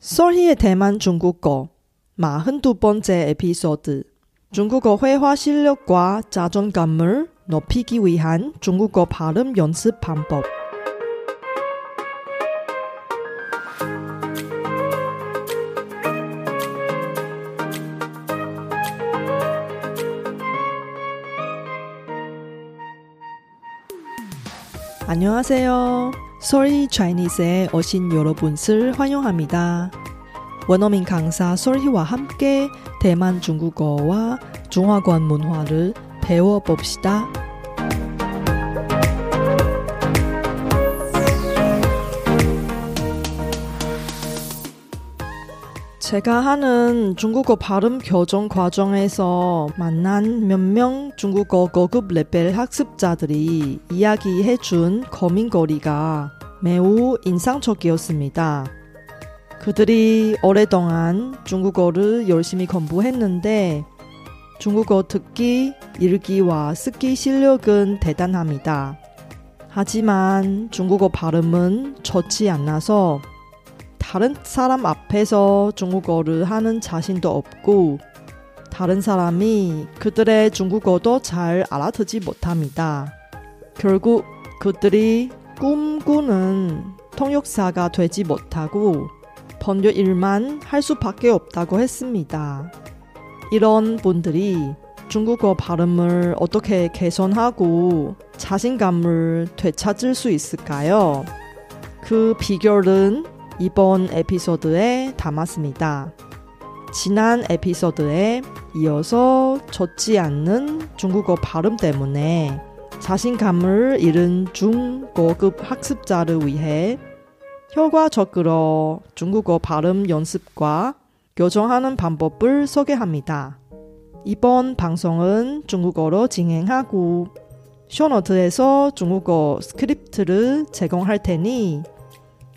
솔희의 대만 중국어 42번째 에피소드 중국어 회화 실력과 자존감을 높이기 위한 중국어 발음 연습 방법 안녕하세요. 솔희 차이니스에 오신 여러분을 환영합니다. 원어민 강사 솔희와 함께 대만 중국어와 중화권 문화를 배워봅시다. 제가 하는 중국어 발음 교정 과정에서 만난 몇 명 중국어 고급 레벨 학습자들이 이야기해준 고민거리가 매우 인상적이었습니다. 그들이 오랫동안 중국어를 열심히 공부했는데 중국어 듣기, 읽기와 쓰기 실력은 대단합니다. 하지만 중국어 발음은 좋지 않아서 다른 사람 앞에서 중국어를 하는 자신도 없고 다른 사람이 그들의 중국어도 잘 알아듣지 못합니다. 결국 그들이 꿈꾸는 통역사가 되지 못하고 번역 일만 할 수밖에 없다고 했습니다. 이런 분들이 중국어 발음을 어떻게 개선하고 자신감을 되찾을 수 있을까요? 그 비결은 이번 에피소드에 담았습니다. 지난 에피소드에 이어서 좋지 않는 중국어 발음 때문에 자신감을 잃은 중고급 학습자를 위해 효과적으로 중국어 발음 연습과 교정하는 방법을 소개합니다. 이번 방송은 중국어로 진행하고 쇼노트에서 중국어 스크립트를 제공할 테니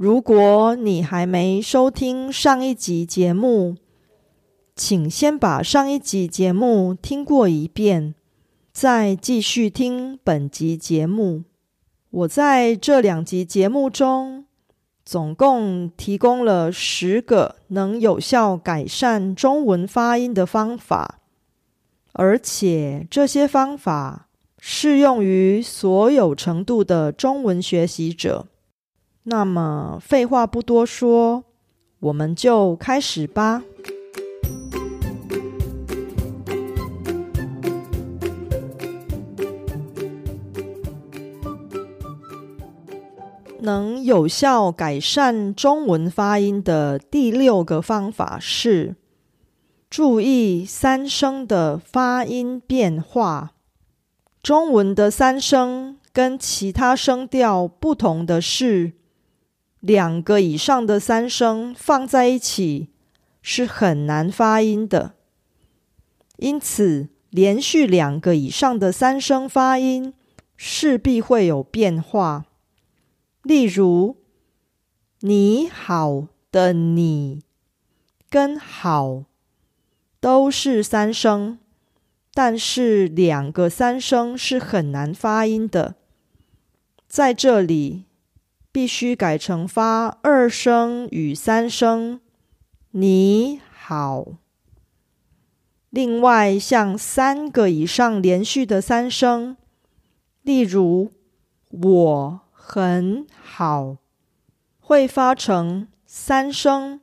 如果你还没收听上一集节目，请先把上一集节目听过一遍，再继续听本集节目。我在这两集节目中，总共提供了十个能有效改善中文发音的方法，而且这些方法适用于所有程度的中文学习者。那么，废话不多说，我们就开始吧。能有效改善中文发音的第六个方法是注意三声的发音变化。中文的三声跟其他声调不同的是，两个以上的三声放在一起是很难发音的，因此连续两个以上的三声发音势必会有变化。例如，“你好”的“你”跟“好”都是三声，但是两个三声是很难发音的，在这里必须改成发二声与三声。“你好”。另外，像三个以上连续的三声，例如“我”。很好，会发成三声、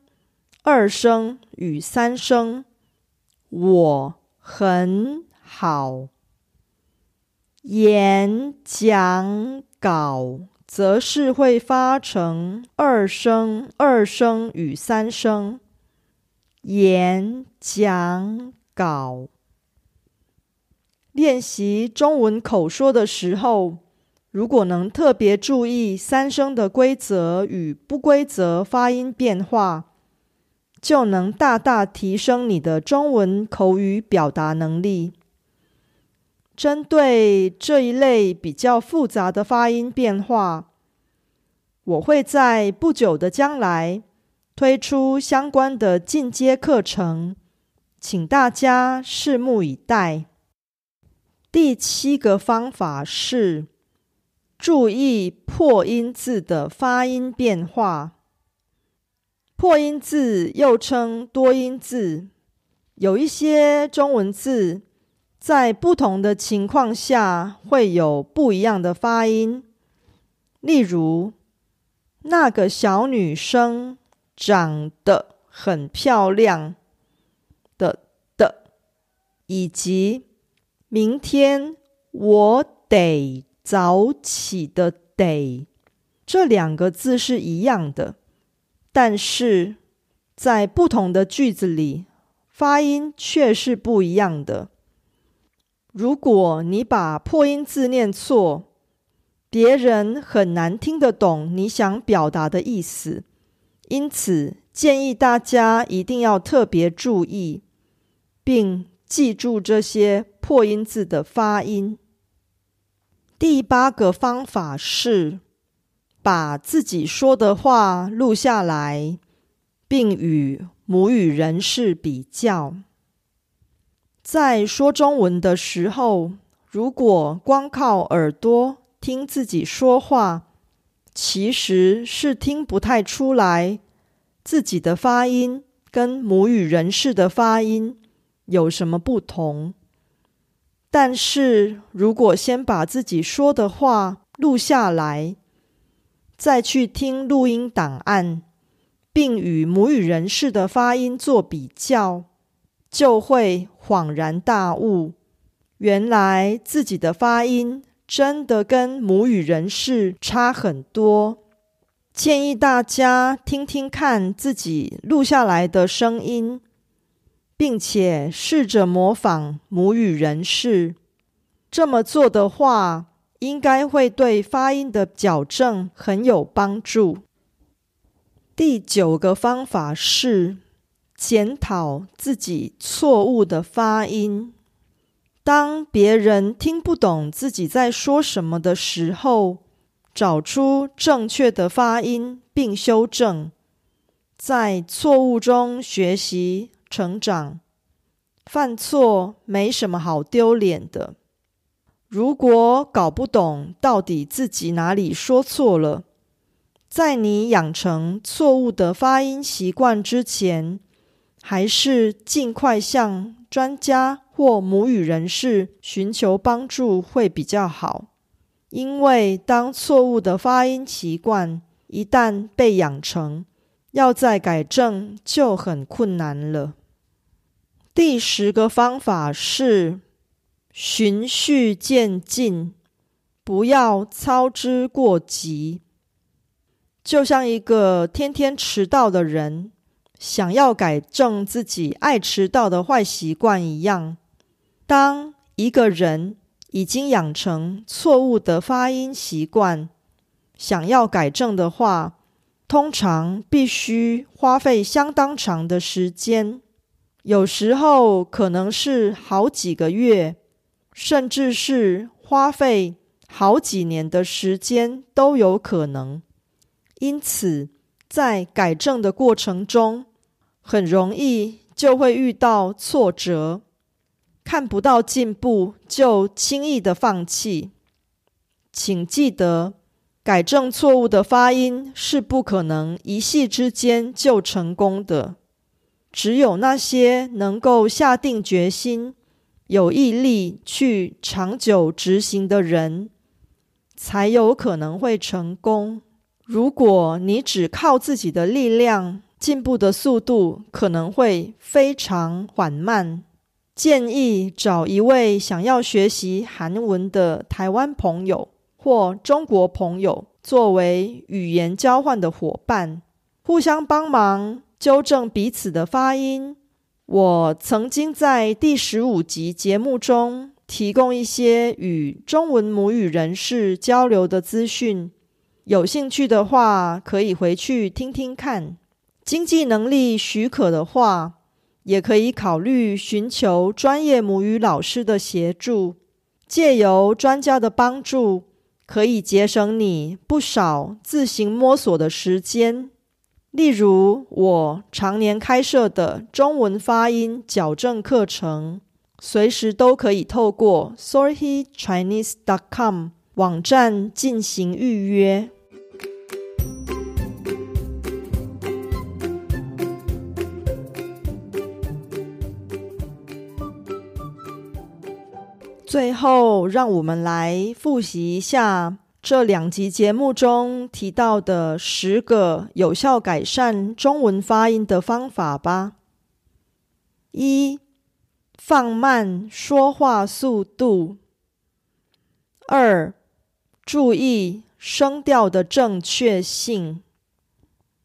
二声与三声。我很好。演讲稿则是会发成二声、二声与三声。演讲稿。练习中文口说的时候。如果能特别注意三声的规则与不规则发音变化，就能大大提升你的中文口语表达能力。针对这一类比较复杂的发音变化，我会在不久的将来推出相关的进阶课程，请大家拭目以待。第七个方法是注意破音字的发音变化。破音字又称多音字，有一些中文字。在不同的情况下会有不一样的发音，例如那个小女生长得很漂亮的的，以及明天我得早起的得，这两个字是一样的，但是在不同的句子里发音却是不一样的。如果你把破音字念错，别人很难听得懂你想表达的意思。因此，建议大家一定要特别注意，并记住这些破音字的发音。第八个方法是把自己说的话录下来，并与母语人士比较。在说中文的时候，如果光靠耳朵听自己说话，其实是听不太出来自己的发音跟母语人士的发音有什么不同。但是如果先把自己说的话录下来，再去听录音档案，并与母语人士的发音做比较。就会恍然大悟，原来自己的发音真的跟母语人士差很多。建议大家听听看自己录下来的声音，并且试着模仿母语人士。这么做的话，应该会对发音的矫正很有帮助。第九个方法是。检讨自己错误的发音。当别人听不懂自己在说什么的时候，找出正确的发音并修正，在错误中学习成长。犯错没什么好丢脸的。如果搞不懂到底自己哪里说错了，在你养成错误的发音习惯之前。还是尽快向专家或母语人士寻求帮助会比较好，因为当错误的发音习惯一旦被养成，要再改正就很困难了。第十个方法是循序渐进，不要操之过急。就像一个天天迟到的人。想要改正自己爱迟到的坏习惯一样，当一个人已经养成错误的发音习惯，想要改正的话，通常必须花费相当长的时间，有时候可能是好几个月，甚至是花费好几年的时间都有可能。因此，在改正的过程中，很容易就会遇到挫折，看不到进步就轻易的放弃。请记得，改正错误的发音是不可能一夕之间就成功的。只有那些能够下定决心、有毅力去长久执行的人，才有可能会成功。如果你只靠自己的力量，进步的速度可能会非常缓慢。建议找一位想要学习韩文的台湾朋友或中国朋友作为语言交换的伙伴，互相帮忙纠正彼此的发音。我曾经在第十五集节目中提供一些与中文母语人士交流的资讯，有兴趣的话可以回去听听看。经济能力许可的话，也可以考虑寻求专业母语老师的协助。借由专家的帮助，可以节省你不少自行摸索的时间。例如，我常年开设的中文发音矫正课程，随时都可以透过 sorrychinese.com 网站进行预约。最后，让我们来复习一下这两集节目中提到的十个有效改善中文发音的方法吧。一、放慢说话速度；二、注意声调的正确性；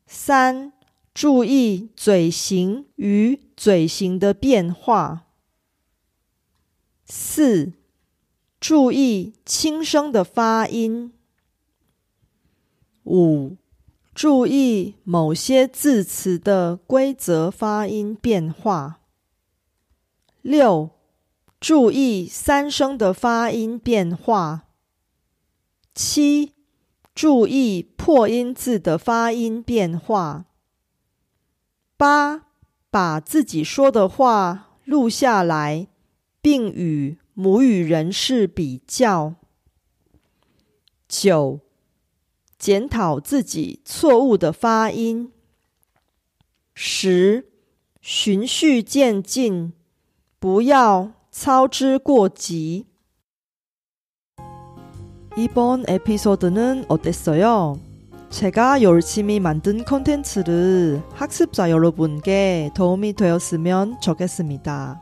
三、注意嘴型与嘴型的变化；四。注意轻声的发音。五、注意某些字词的规则发音变化。六、注意三声的发音变化。七、注意破音字的发音变化。八、把自己说的话录下来，并与。母语人士比较。九、检讨自己错误的发音。十、循序渐进，不要操之过急。이번에피소드는어땠어요제가열심히만든콘텐츠를학습자여러분께도움이되었으면좋겠습니다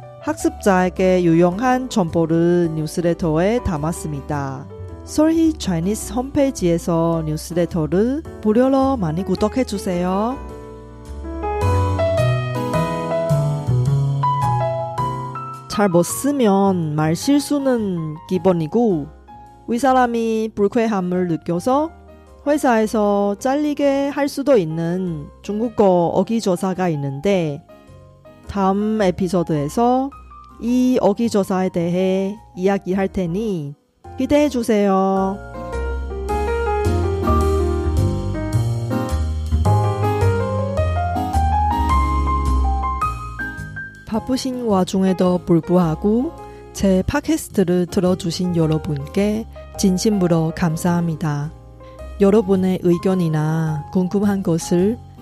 학습자에게 유용한 정보를 뉴스레터에 담았습니다. 솔희 차이니스 홈페이지에서 뉴스레터를 무료로 많이 구독해 주세요. 잘 못 쓰면 말 실수는 기본이고 윗사람이 불쾌함을 느껴서 회사에서 잘리게 할 수도 있는 중국어 어기조사가 있는데 다음 에피소드에서 이 어기조사에 대해 이야기할 테니 기대해 주세요. 바쁘신 와중에도 불구하고 제 팟캐스트를 들어주신 여러분께 진심으로 감사합니다. 여러분의 의견이나 궁금한 것을